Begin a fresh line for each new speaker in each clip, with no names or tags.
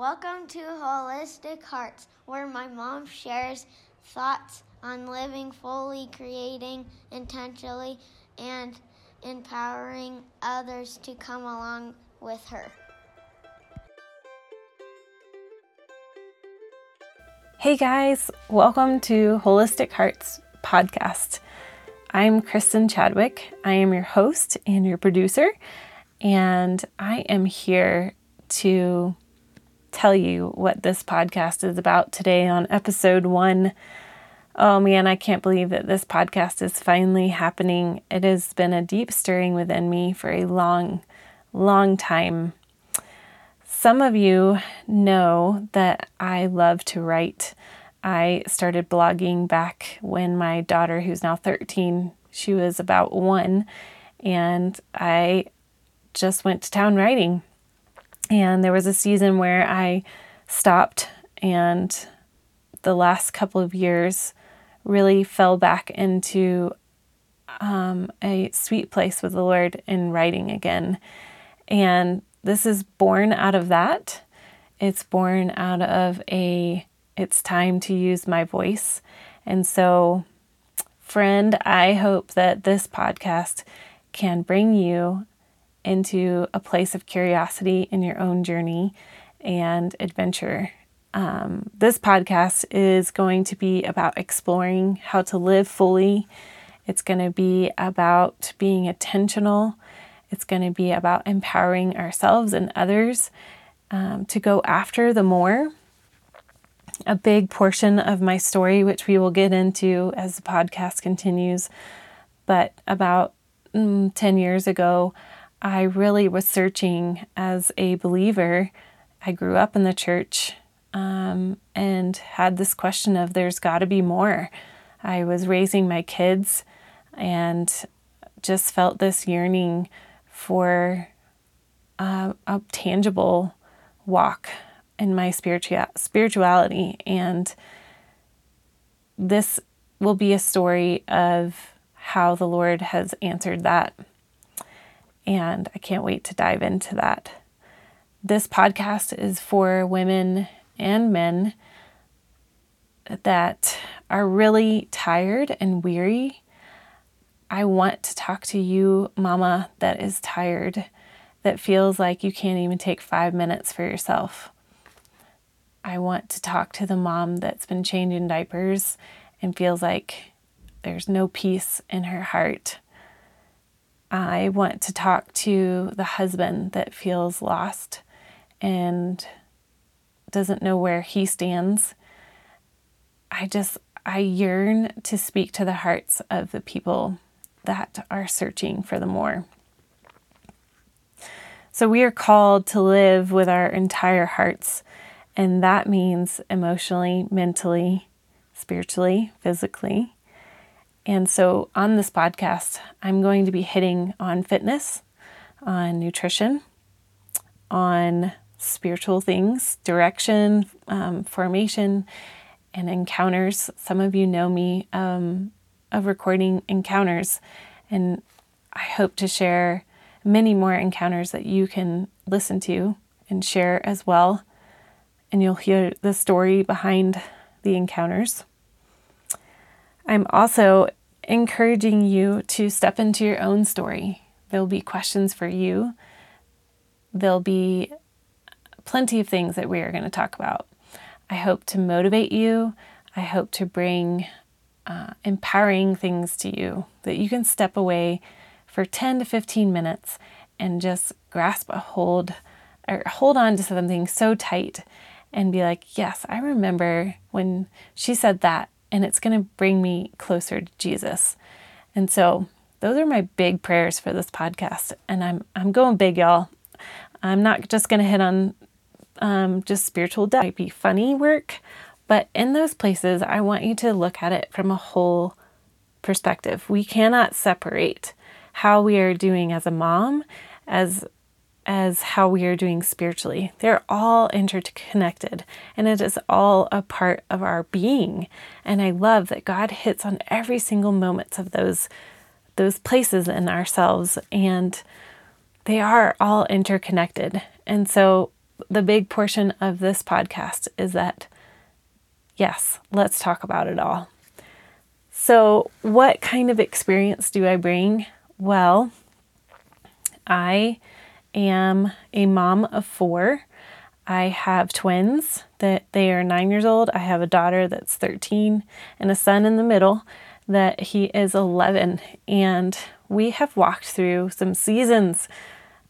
Welcome to Holistic Hearts, where my mom shares thoughts on living fully, creating intentionally, and empowering others to come along with her.
Hey guys, welcome to Holistic Hearts podcast. I'm Kristen Chadwick. I am your host and your producer, and I am here to tell you what this podcast is about today on episode one. Oh man, I can't believe that this podcast is finally happening. It has been a deep stirring within me for a long, long time. Some of you know that I love to write. I started blogging back when my daughter, who's now 13, she was about one, and I just went to town writing. And there was a season where I stopped, and the last couple of years really fell back into um, a sweet place with the Lord in writing again. And this is born out of that. It's born out of a, it's time to use my voice. And so, friend, I hope that this podcast can bring you into a place of curiosity in your own journey and adventure. Um, this podcast is going to be about exploring how to live fully. It's going to be about being intentional. It's going to be about empowering ourselves and others um, to go after the more. A big portion of my story, which we will get into as the podcast continues, but about mm, 10 years ago, I really was searching as a believer. I grew up in the church um, and had this question of there's got to be more. I was raising my kids and just felt this yearning for uh, a tangible walk in my spiritua- spirituality. And this will be a story of how the Lord has answered that and I can't wait to dive into that. This podcast is for women and men that are really tired and weary. I want to talk to you, mama, that is tired, that feels like you can't even take five minutes for yourself. I want to talk to the mom that's been changing diapers and feels like there's no peace in her heart I want to talk to the husband that feels lost and doesn't know where he stands. I just, I yearn to speak to the hearts of the people that are searching for the more. So we are called to live with our entire hearts, and that means emotionally, mentally, spiritually, physically. And so on this podcast, I'm going to be hitting on fitness, on nutrition, on spiritual things, direction, um, formation, and encounters. Some of you know me um, of recording encounters, and I hope to share many more encounters that you can listen to and share as well. And you'll hear the story behind the encounters. I'm also encouraging you to step into your own story. There'll be questions for you. There'll be plenty of things that we are going to talk about. I hope to motivate you. I hope to bring uh, empowering things to you that you can step away for 10 to 15 minutes and just grasp a hold or hold on to something so tight and be like, Yes, I remember when she said that and it's going to bring me closer to Jesus. And so those are my big prayers for this podcast. And I'm I'm going big, y'all. I'm not just going to hit on um, just spiritual death. It might be funny work, but in those places, I want you to look at it from a whole perspective. We cannot separate how we are doing as a mom, as as how we are doing spiritually. They're all interconnected and it is all a part of our being. And I love that God hits on every single moment of those those places in ourselves and they are all interconnected. And so the big portion of this podcast is that, yes, let's talk about it all. So, what kind of experience do I bring? Well, I am a mom of four. I have twins that they are nine years old. I have a daughter that's 13 and a son in the middle that he is 11. And we have walked through some seasons.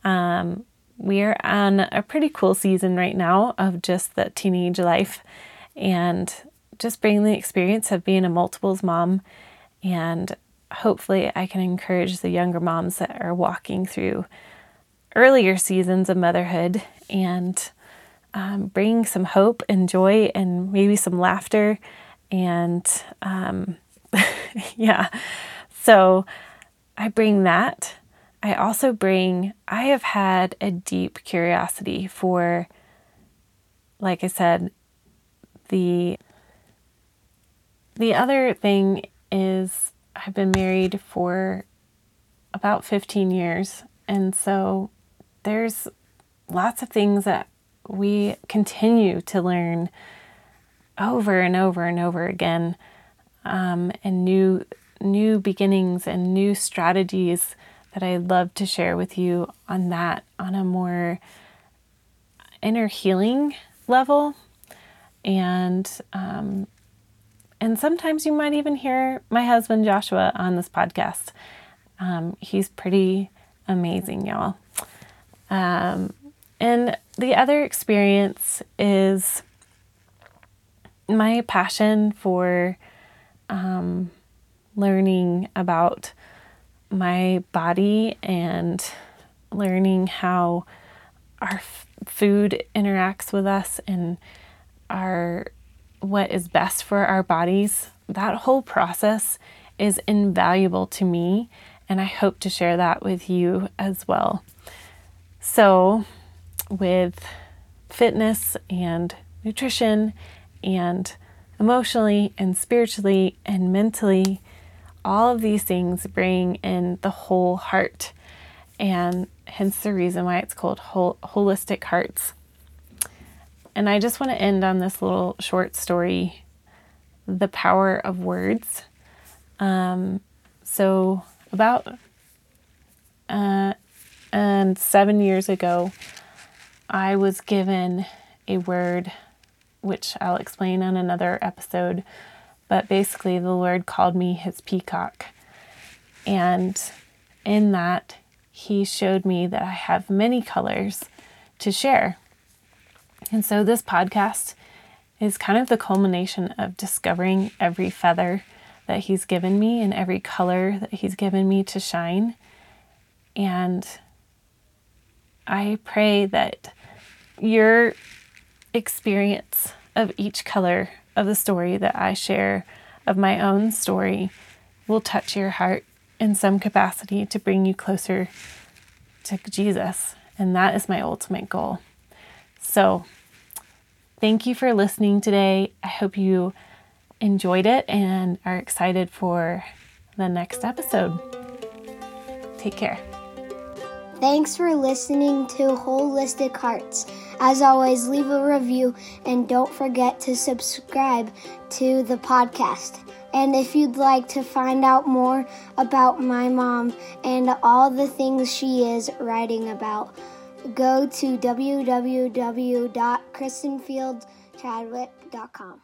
Um, we are on a pretty cool season right now of just the teenage life and just bringing the experience of being a multiples mom. And hopefully, I can encourage the younger moms that are walking through earlier seasons of motherhood and um, bring some hope and joy and maybe some laughter. And um, yeah, so I bring that I also bring, I have had a deep curiosity for, like I said, the the other thing is I've been married for about 15 years and so there's lots of things that we continue to learn over and over and over again um, and new new beginnings and new strategies that I'd love to share with you on that on a more inner healing level. And um, and sometimes you might even hear my husband Joshua on this podcast. Um, he's pretty amazing, y'all. Um, and the other experience is my passion for um, learning about my body and learning how our f- food interacts with us and our what is best for our bodies that whole process is invaluable to me and I hope to share that with you as well. So, with fitness and nutrition and emotionally and spiritually and mentally all of these things bring in the whole heart, and hence the reason why it's called hol- Holistic Hearts. And I just want to end on this little short story The Power of Words. Um, so, about uh, and seven years ago, I was given a word, which I'll explain on another episode, but basically, the Lord called me his peacock. And in that, he showed me that I have many colors to share. And so, this podcast is kind of the culmination of discovering every feather that he's given me and every color that he's given me to shine. And I pray that your experience of each color of the story that I share of my own story will touch your heart in some capacity to bring you closer to Jesus. And that is my ultimate goal. So, thank you for listening today. I hope you enjoyed it and are excited for the next episode. Take care.
Thanks for listening to Holistic Hearts. As always, leave a review and don't forget to subscribe to the podcast. And if you'd like to find out more about my mom and all the things she is writing about, go to www.kristenfieldchadwick.com.